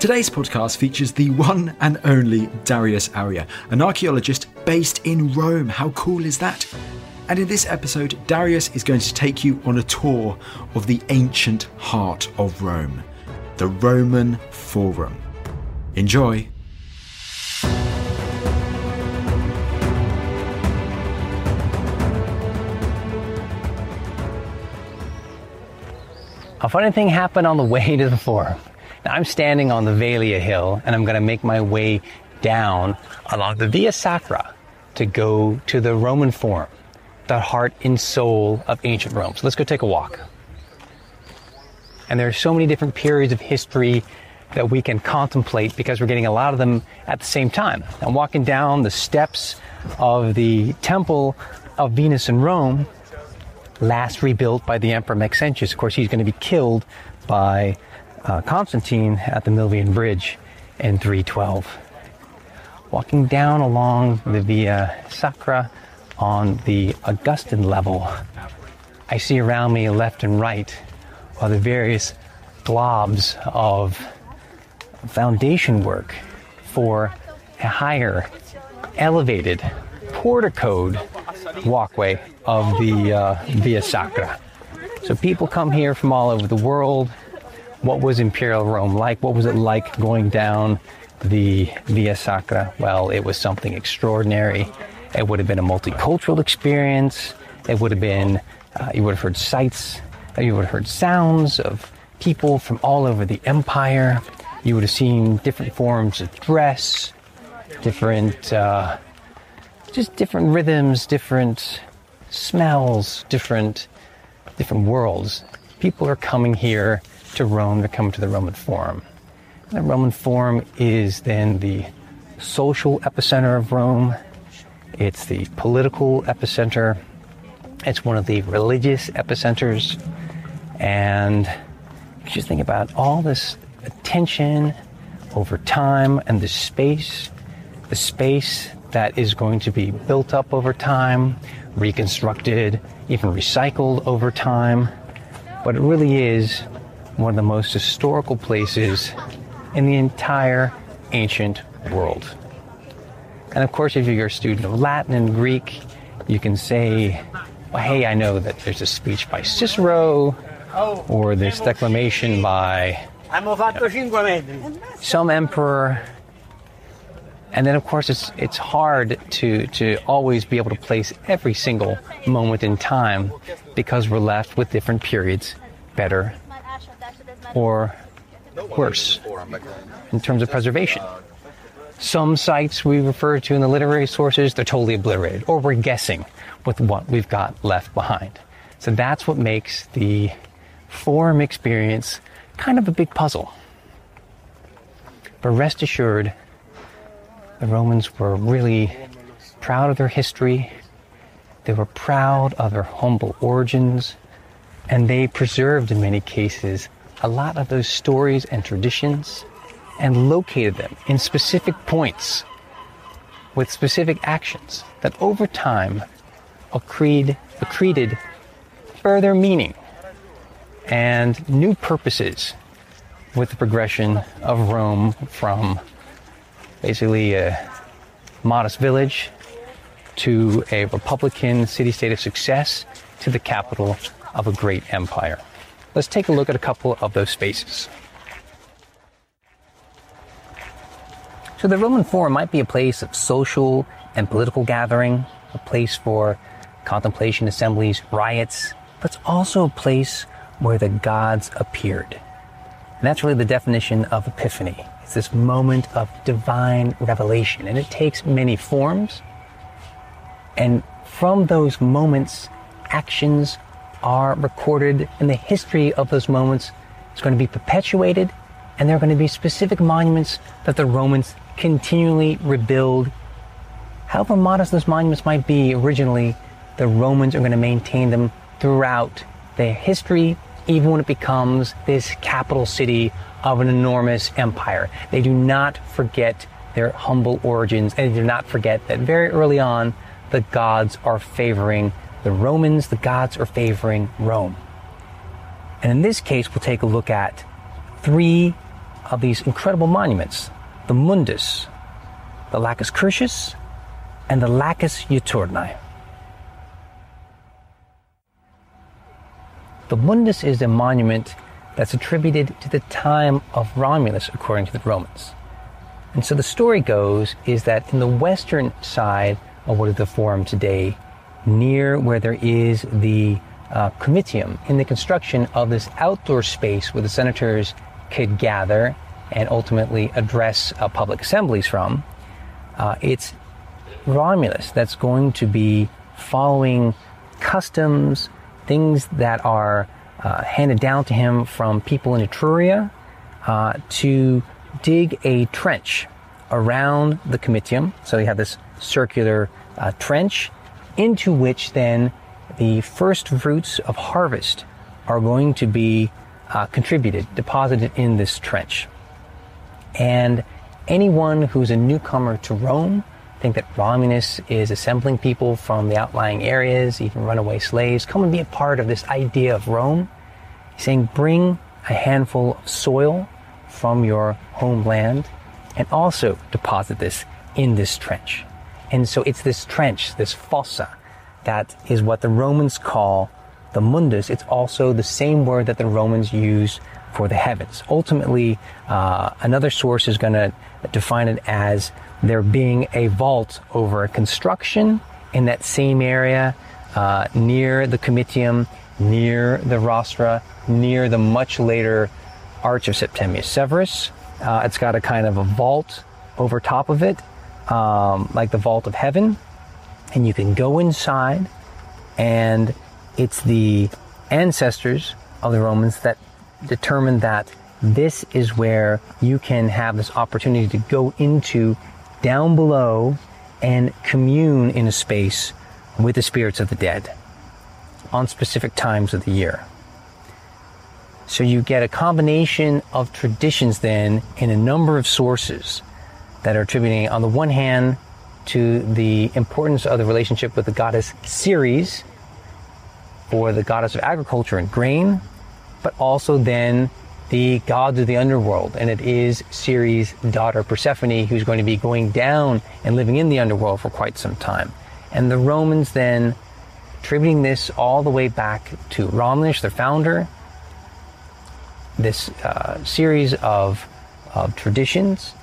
Today's podcast features the one and only Darius Arya, an archaeologist based in Rome. How cool is that? And in this episode, Darius is going to take you on a tour of the ancient heart of Rome, the Roman Forum. Enjoy! A funny thing happened on the way to the forum. Now, I'm standing on the Velia Hill and I'm going to make my way down along the Via Sacra to go to the Roman Forum, the heart and soul of ancient Rome. So let's go take a walk. And there are so many different periods of history that we can contemplate because we're getting a lot of them at the same time. I'm walking down the steps of the Temple of Venus in Rome, last rebuilt by the Emperor Maxentius. Of course, he's going to be killed by uh, Constantine at the Milvian Bridge in 312. Walking down along the Via Sacra on the Augustan level, I see around me left and right are the various globs of foundation work for a higher, elevated, porticoed walkway of the uh, Via Sacra. So people come here from all over the world. What was Imperial Rome like? What was it like going down the Via Sacra? Well, it was something extraordinary. It would have been a multicultural experience. It would have been, uh, you would have heard sights, you would have heard sounds of people from all over the empire. You would have seen different forms of dress, different, uh, just different rhythms, different smells, different, different worlds. People are coming here to Rome. They're coming to the Roman Forum. The Roman Forum is then the social epicenter of Rome. It's the political epicenter. It's one of the religious epicenters. And just think about all this attention over time and the space, the space that is going to be built up over time, reconstructed, even recycled over time. But it really is one of the most historical places in the entire ancient world. And of course, if you're a student of Latin and Greek, you can say, well, hey, I know that there's a speech by Cicero or this declamation by some emperor. And then, of course, it's, it's hard to, to always be able to place every single moment in time because we're left with different periods, better or worse in terms of preservation. Some sites we refer to in the literary sources, they're totally obliterated, or we're guessing with what we've got left behind. So that's what makes the forum experience kind of a big puzzle. But rest assured, the Romans were really proud of their history, they were proud of their humble origins, and they preserved, in many cases, a lot of those stories and traditions and located them in specific points with specific actions that over time accreted, accreted further meaning and new purposes with the progression of Rome from basically a modest village to a republican city state of success to the capital of a great empire. Let's take a look at a couple of those spaces. So, the Roman Forum might be a place of social and political gathering, a place for contemplation assemblies, riots, but it's also a place where the gods appeared. And that's really the definition of epiphany. It's this moment of divine revelation, and it takes many forms. And from those moments, actions are recorded, and the history of those moments is going to be perpetuated, and there are going to be specific monuments that the Romans continually rebuild. However modest those monuments might be originally, the Romans are going to maintain them throughout their history, even when it becomes this capital city of an enormous empire. They do not forget their humble origins, and they do not forget that very early on, the gods are favoring the Romans, the gods are favoring Rome. And in this case, we'll take a look at three of these incredible monuments the Mundus, the Lacus Curtius, and the Lacus Juturnae. The Mundus is a monument that's attributed to the time of Romulus, according to the Romans. And so the story goes is that in the western side of what is the Forum today, near where there is the uh, Comitium, in the construction of this outdoor space where the senators could gather and ultimately address uh, public assemblies from, uh, it's Romulus that's going to be following customs, things that are uh, handed down to him from people in Etruria uh, to dig a trench around the comitium. So you have this circular uh, trench into which then the first fruits of harvest are going to be uh, contributed, deposited in this trench. And anyone who's a newcomer to Rome think that Romulus is assembling people from the outlying areas, even runaway slaves, come and be a part of this idea of Rome. He's saying, bring a handful of soil from your homeland and also deposit this in this trench. And so it's this trench, this fossa, that is what the Romans call the mundus. It's also the same word that the Romans use for the heavens. Ultimately, uh, another source is going to define it as there being a vault over a construction in that same area uh, near the Comitium, near the Rostra, near the much later Arch of Septimius Severus. Uh, it's got a kind of a vault over top of it, um, like the vault of heaven. And you can go inside, and it's the ancestors of the Romans that determined that this is where you can have this opportunity to go into down below and commune in a space with the spirits of the dead on specific times of the year. So you get a combination of traditions then in a number of sources that are attributing, on the one hand, to the importance of the relationship with the goddess Ceres, or the goddess of agriculture and grain, but also then the gods of the underworld. And it is Ceres' daughter Persephone who's going to be going down and living in the underworld for quite some time. And the Romans then attributing this all the way back to Romulus, their founder, this uh, series of, of traditions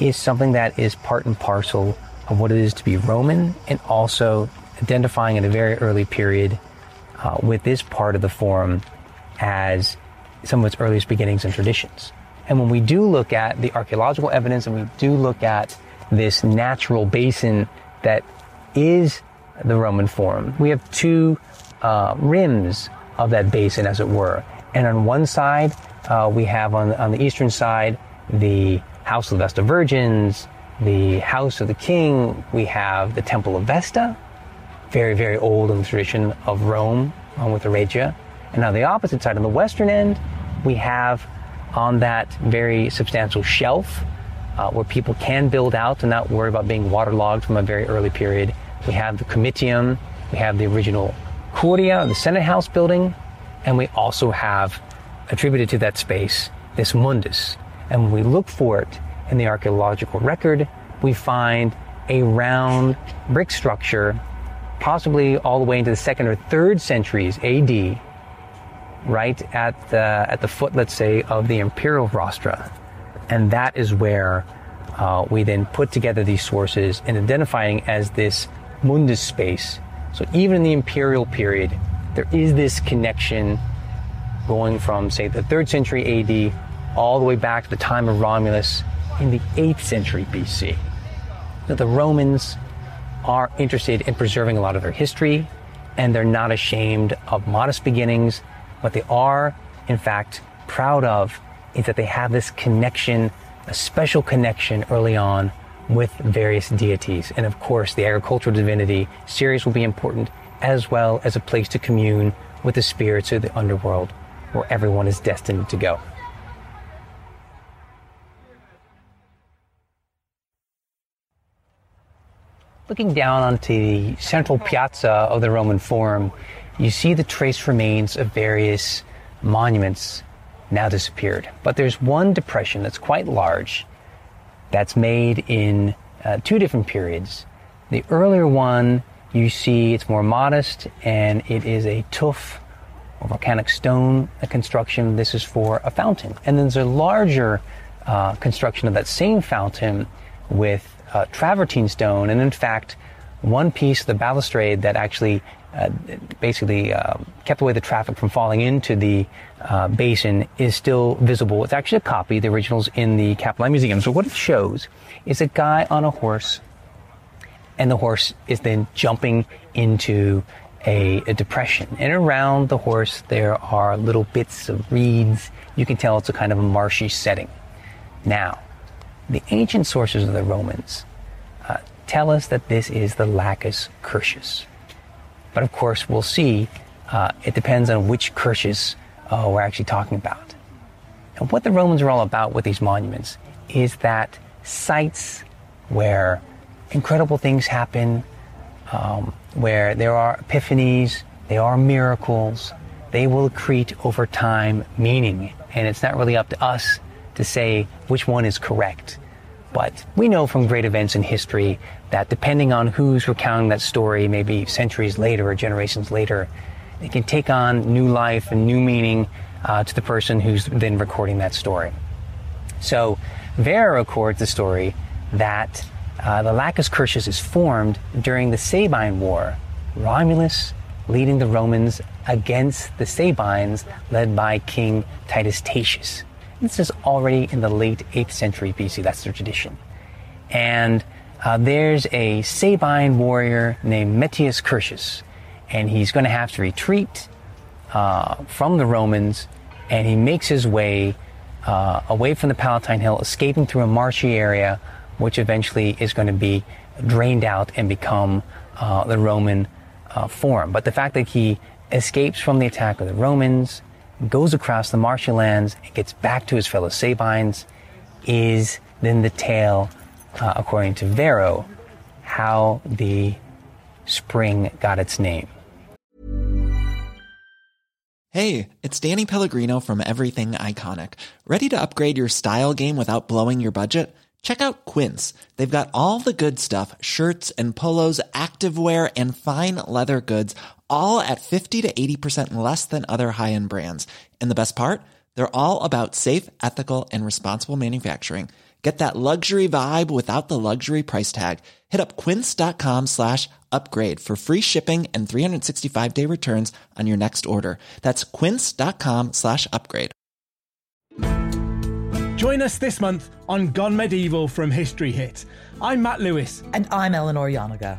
is something that is part and parcel of what it is to be Roman and also identifying at a very early period uh, with this part of the forum as some of its earliest beginnings and traditions. And when we do look at the archaeological evidence and we do look at this natural basin that is the Roman Forum, we have two uh, rims of that basin, as it were. And on one side, uh, we have on, on the eastern side the House of the Vestal Virgins, the House of the King, we have the Temple of Vesta, very, very old in the tradition of Rome, along with the Regia. And on the opposite side, on the western end, we have on that very substantial shelf uh, where people can build out and not worry about being waterlogged from a very early period. We have the Comitium, we have the original Curia, the Senate House building, and we also have attributed to that space this mundus. And when we look for it in the archaeological record, we find a round brick structure, possibly all the way into the second or third centuries AD, right at the, at the foot, let's say, of the imperial rostra. And that is where uh, we then put together these sources and identifying as this mundus space. So even in the imperial period, there is this connection going from, say, the 3rd century AD all the way back to the time of Romulus in the 8th century BC. That the Romans are interested in preserving a lot of their history and they're not ashamed of modest beginnings. What they are, in fact, proud of is that they have this connection, a special connection early on with various deities. And of course, the agricultural divinity, Ceres will be important as well as a place to commune with the spirits of the underworld where everyone is destined to go. Looking down onto the central piazza of the Roman Forum, you see the trace remains of various monuments now disappeared. But there's one depression that's quite large that's made in uh, two different periods. The earlier one, you see it's more modest and it is a tuff or volcanic stone construction. This is for a fountain. And then there's a larger uh, construction of that same fountain with uh, travertine stone. And in fact, one piece of the balustrade that actually uh, basically uh, kept away the traffic from falling into the uh, basin is still visible. It's actually a copy. The original's in the Capitoline Museum. So what it shows is a guy on a horse, and the horse is then jumping into a, a depression. And around the horse, there are little bits of reeds. You can tell it's a kind of a marshy setting. Now, the ancient sources of the Romans tell us that this is the Lacus Curtius. But of course, we'll see uh, it depends on which Curtius uh, we're actually talking about. And what the Romans are all about with these monuments is that sites where incredible things happen, um, where there are epiphanies, there are miracles, they will accrete over time meaning. And it's not really up to us to say which one is correct. But we know from great events in history that depending on who's recounting that story, maybe centuries later or generations later, it can take on new life and new meaning uh, to the person who's then recording that story. So, Varro records the story that uh, the Lacus Curtius is formed during the Sabine War, Romulus leading the Romans against the Sabines led by King Titus Tatius. This is already in the late 8th century BC, that's their tradition. And uh, there's a Sabine warrior named Metius Curtius, and he's going to have to retreat uh, from the Romans, and he makes his way uh, away from the Palatine Hill, escaping through a marshy area, which eventually is going to be drained out and become uh, the Roman uh, forum. But the fact that he escapes from the attack of the Romans, goes across the marshy lands, and gets back to his fellow Sabines, is then the tale, uh, according to Varro, how the spring got its name. Hey, it's Danny Pellegrino from Everything Iconic. Ready to upgrade your style game without blowing your budget? Check out Quince. They've got all the good stuff shirts and polos, activewear, and fine leather goods, all at 50 to 80% less than other high end brands. And the best part? They're all about safe, ethical, and responsible manufacturing. Get that luxury vibe without the luxury price tag. Hit up quince.com slash upgrade for free shipping and 365 day returns on your next order. That's quince.com slash upgrade. Join us this month on Gone Medieval from History Hit. I'm Matt Lewis. And I'm Eleanor Janega.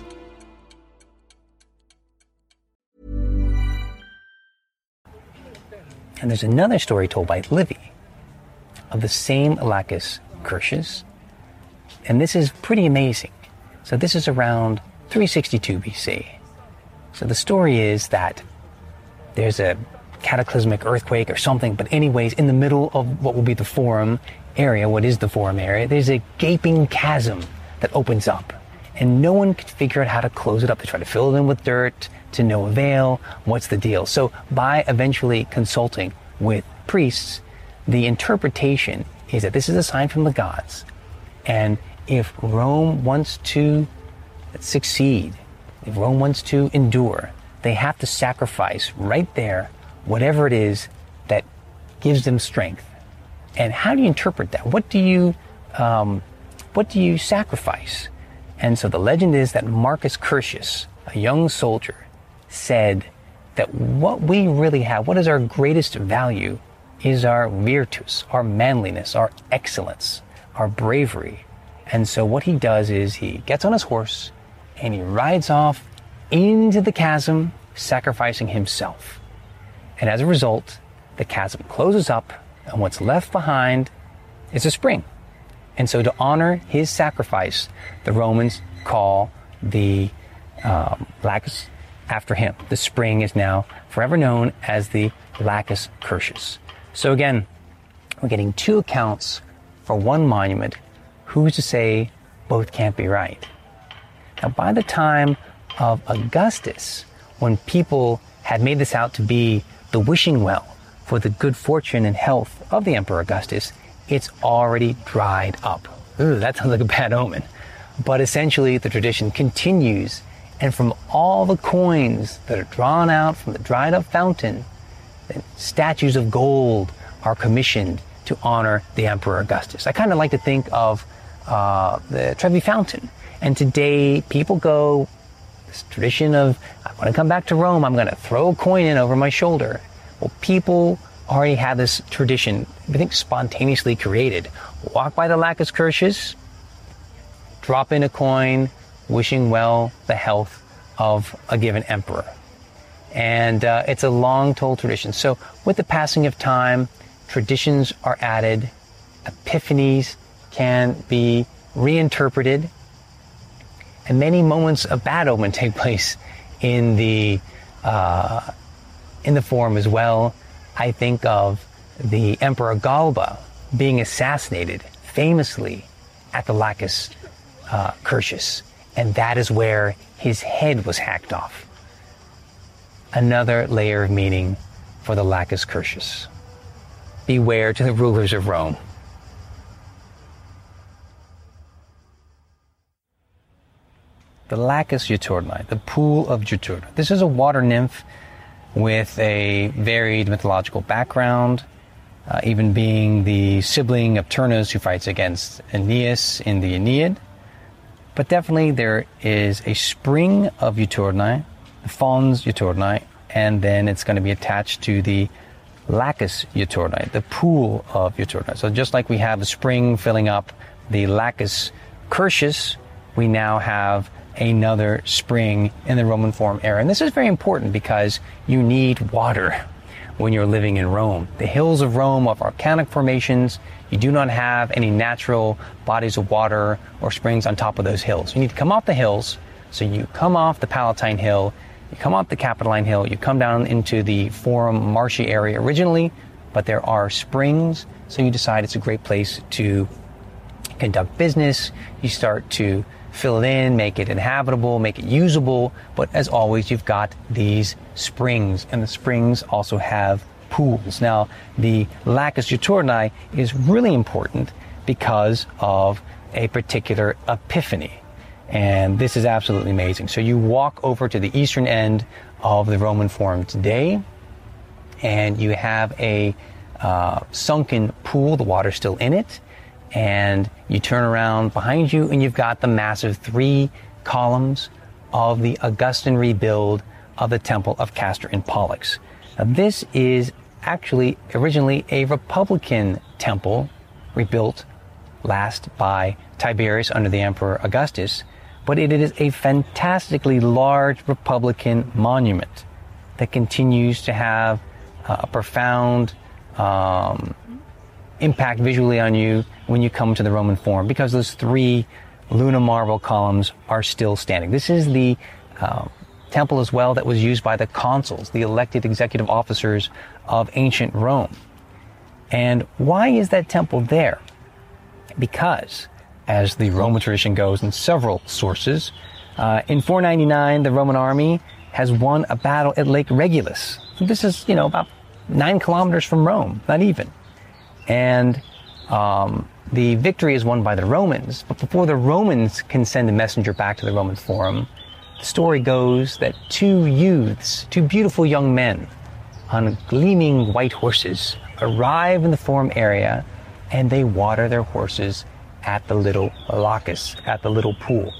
And there's another story told by Livy of the same Lacus Curtius. And this is pretty amazing. So this is around 362 BC. So the story is that there's a cataclysmic earthquake or something, but anyways, in the middle of what will be the forum area, what is the forum area, there's a gaping chasm that opens up. And no one could figure out how to close it up. They try to fill it in with dirt, to no avail. What's the deal? So, by eventually consulting with priests, the interpretation is that this is a sign from the gods. And if Rome wants to succeed, if Rome wants to endure, they have to sacrifice right there whatever it is that gives them strength. And how do you interpret that? What do you, um, what do you sacrifice? And so the legend is that Marcus Curtius, a young soldier, said that what we really have, what is our greatest value, is our virtus, our manliness, our excellence, our bravery. And so what he does is he gets on his horse and he rides off into the chasm, sacrificing himself. And as a result, the chasm closes up, and what's left behind is a spring. And so, to honor his sacrifice, the Romans call the um, Lacus after him. The spring is now forever known as the Lacus Curtius. So, again, we're getting two accounts for one monument. Who's to say both can't be right? Now, by the time of Augustus, when people had made this out to be the wishing well for the good fortune and health of the Emperor Augustus, it's already dried up. Ooh, that sounds like a bad omen. But essentially, the tradition continues, and from all the coins that are drawn out from the dried up fountain, statues of gold are commissioned to honor the Emperor Augustus. I kind of like to think of uh, the Trevi Fountain. And today, people go, this tradition of, I want to come back to Rome, I'm going to throw a coin in over my shoulder. Well, people already have this tradition, I think spontaneously created. Walk by the Lacus Curtius, drop in a coin, wishing well the health of a given emperor. And uh, it's a long told tradition. So, with the passing of time, traditions are added, epiphanies can be reinterpreted, and many moments of bad omen take place in the uh, in the forum as well. I think of the Emperor Galba being assassinated famously at the Lacus uh, Curtius, and that is where his head was hacked off. Another layer of meaning for the Lacus Curtius. Beware to the rulers of Rome. The Lacus Juturnae, the pool of Juturna. This is a water nymph with a varied mythological background, uh, even being the sibling of Turnus who fights against Aeneas in the Aeneid. But definitely there is a spring of Juturnae, the Fons Juturnae, and then it's going to be attached to the Lacus Juturnae, the pool of Juturnae. So just like we have a spring filling up the Lacus Curtius, we now have another spring in the Roman Forum era. And this is very important because you need water when you're living in Rome. The hills of Rome are volcanic formations. You do not have any natural bodies of water or springs on top of those hills. You need to come off the hills. So you come off the Palatine Hill, you come off the Capitoline Hill, you come down into the Forum marshy area originally, but there are springs. So you decide it's a great place to conduct business. You start to fill it in, make it inhabitable, make it usable. But as always, you've got these springs, and the springs also have pools. Now, the Lacus Juturnae is really important because of a particular epiphany. And this is absolutely amazing. So you walk over to the eastern end of the Roman Forum today, and you have a uh, sunken pool, the water's still in it and you turn around behind you and you've got the massive three columns of the Augustan rebuild of the Temple of Castor and Pollux. Now, this is actually originally a Republican temple rebuilt last by Tiberius under the Emperor Augustus, but it is a fantastically large Republican monument that continues to have a profound um, impact visually on you when you come to the Roman Forum because those three Luna marble columns are still standing. This is the uh, temple as well that was used by the consuls, the elected executive officers of ancient Rome. And why is that temple there? Because, as the Roman tradition goes in several sources, uh, in 499 the Roman army has won a battle at Lake Regillus. This is, you know, about nine kilometers from Rome, not even. And um, the victory is won by the Romans. But before the Romans can send a messenger back to the Roman Forum, the story goes that two youths, two beautiful young men on gleaming white horses, arrive in the Forum area and they water their horses at the little Lacus, at the little pool.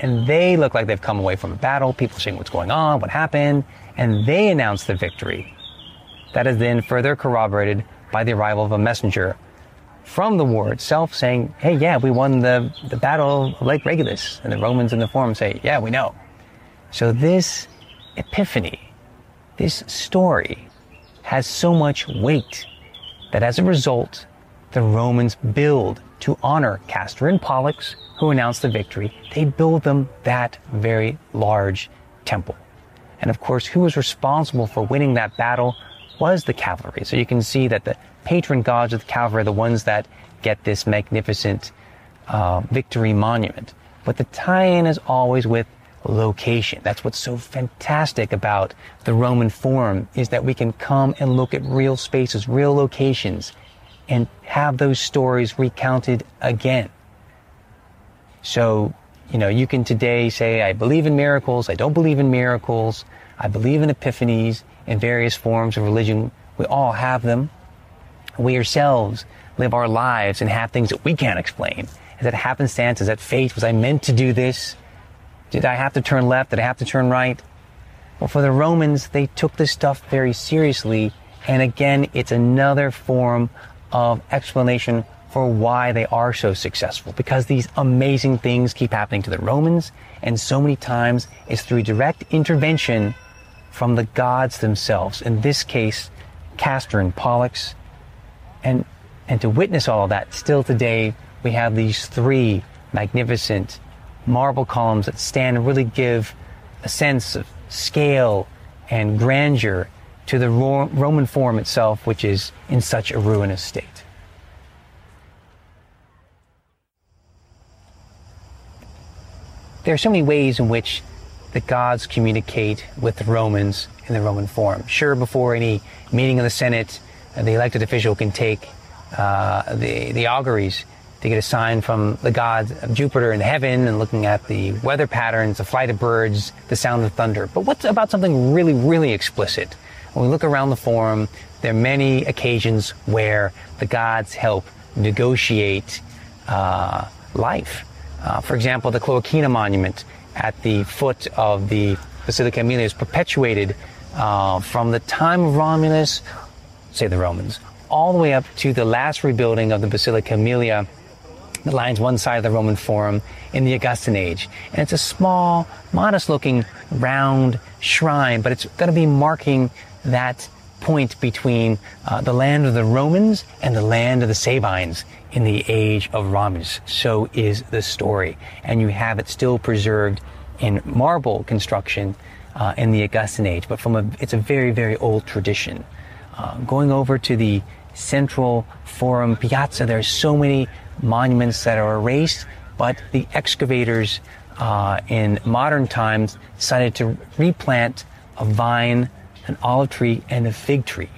And they look like they've come away from a battle. People saying what's going on, what happened, and they announce the victory. That is then further corroborated by the arrival of a messenger from the war itself saying, hey, yeah, we won the, the battle of Lake Regillus. And the Romans in the forum say, yeah, we know. So this epiphany, this story has so much weight that as a result, the Romans build to honor Castor and Pollux, who announced the victory, they build them that very large temple. And of course, who was responsible for winning that battle was the cavalry. So you can see that the patron gods of the cavalry are the ones that get this magnificent uh, victory monument. But the tie-in is always with location. That's what's so fantastic about the Roman Forum is that we can come and look at real spaces, real locations, and have those stories recounted again. So, you know, you can today say, I believe in miracles, I don't believe in miracles, I believe in epiphanies in various forms of religion. We all have them. We ourselves live our lives and have things that we can't explain. Is that happenstance? Is that fate? Was I meant to do this? Did I have to turn left? Did I have to turn right? Well, for the Romans, they took this stuff very seriously. And again, it's another form of explanation for why they are so successful. Because these amazing things keep happening to the Romans. And so many times it's through direct intervention from the gods themselves. In this case, Castor and Pollux. And, and to witness all of that, still today, we have these three magnificent marble columns that stand and really give a sense of scale and grandeur to the Ro- Roman Forum itself, which is in such a ruinous state. There are so many ways in which the gods communicate with the Romans in the Roman Forum. Sure, before any meeting of the Senate, the elected official can take uh, the, the auguries to get a sign from the gods of Jupiter in heaven and looking at the weather patterns, the flight of birds, the sound of thunder. But what's about something really, really explicit? When we look around the forum, there are many occasions where the gods help negotiate uh, life. Uh, for example, the Cloacina monument at the foot of the Basilica Aemilia is perpetuated uh, from the time of Romulus, say the Romans, all the way up to the last rebuilding of the Basilica Aemilia that lines one side of the Roman Forum in the Augustan age. And it's a small, modest looking round shrine, but it's going to be marking that point between uh, the land of the Romans and the land of the Sabines in the age of Romulus. So is the story. And you have it still preserved in marble construction uh, in the Augustan age, but from a, it's a very, very old tradition. Uh, going over to the central forum piazza, there are so many monuments that are erased, but the excavators uh, in modern times decided to replant a vine, an olive tree, and a fig tree.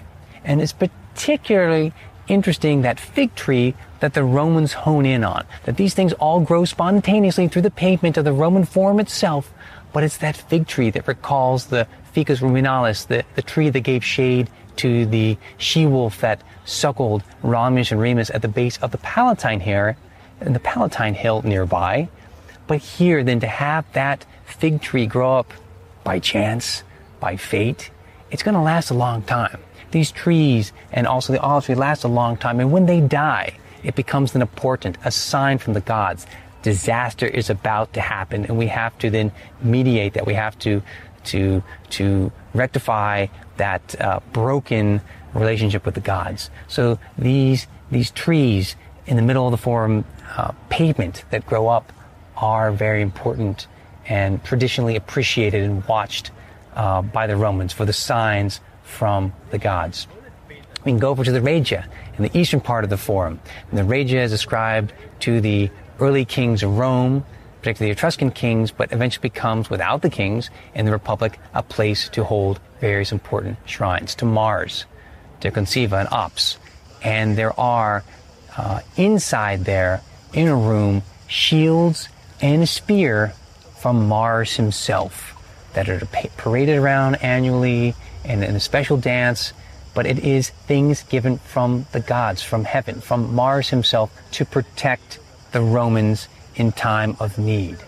And it's particularly interesting that fig tree that the Romans hone in on. That these things all grow spontaneously through the pavement of the Roman Forum itself, but it's that fig tree that recalls the Ficus ruminalis, the, the tree that gave shade to the she-wolf that suckled Romulus and Remus at the base of the Palatine here, and the Palatine Hill nearby. But here, then to have that fig tree grow up by chance, by fate, it's going to last a long time. These trees and also the olive tree last a long time, and when they die, it becomes an important, a sign from the gods. Disaster is about to happen, and we have to then mediate that. We have to to to rectify that uh, broken relationship with the gods. So these these trees in the middle of the forum uh, pavement that grow up are very important and traditionally appreciated and watched uh, by the Romans for the signs from the gods. We can go over to the Regia in the eastern part of the forum. And the Regia is ascribed to the early kings of Rome, particularly the Etruscan kings, but eventually becomes, without the kings in the Republic, a place to hold various important shrines to Mars, to Consiva and Ops. And there are uh, inside there, in a room, shields and a spear from Mars himself that are paraded around annually and in a special dance. But it is things given from the gods, from heaven, from Mars himself to protect the Romans in time of need.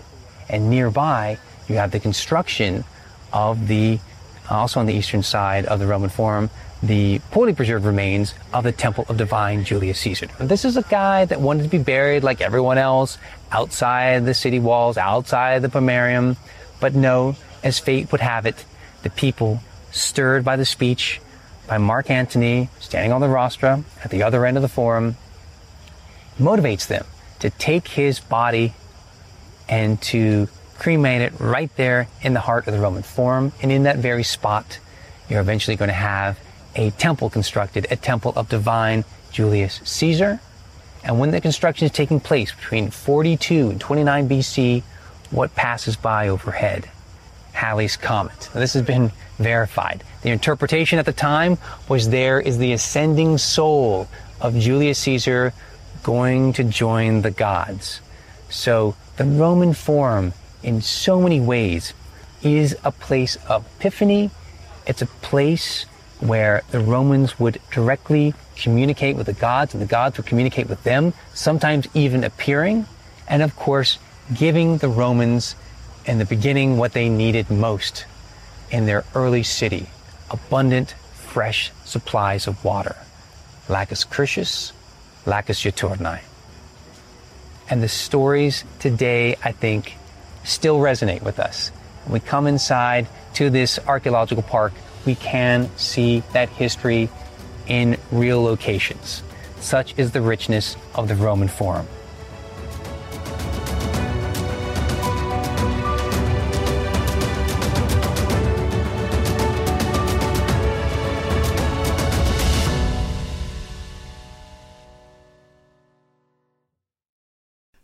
And nearby, you have the construction of the also on the eastern side of the Roman Forum, the poorly preserved remains of the Temple of Divine Julius Caesar. This is a guy that wanted to be buried like everyone else outside the city walls, outside the Pomerium. But no, as fate would have it, the people, stirred by the speech by Mark Antony, standing on the rostra at the other end of the forum, motivates them to take his body and to cremate it right there in the heart of the Roman Forum. And in that very spot, you're eventually going to have a temple constructed, a temple of divine Julius Caesar. And when the construction is taking place between 42 and 29 BC, what passes by overhead? Halley's Comet. Now, this has been verified. The interpretation at the time was there is the ascending soul of Julius Caesar going to join the gods. So the Roman Forum, in so many ways, is a place of epiphany. It's a place where the Romans would directly communicate with the gods and the gods would communicate with them, sometimes even appearing, and of course, giving the Romans in the beginning what they needed most in their early city abundant, fresh supplies of water. Lacus Curtius, Lacus Juturnae. And the stories today, I think, still resonate with us. When we come inside to this archaeological park, we can see that history in real locations. Such is the richness of the Roman Forum.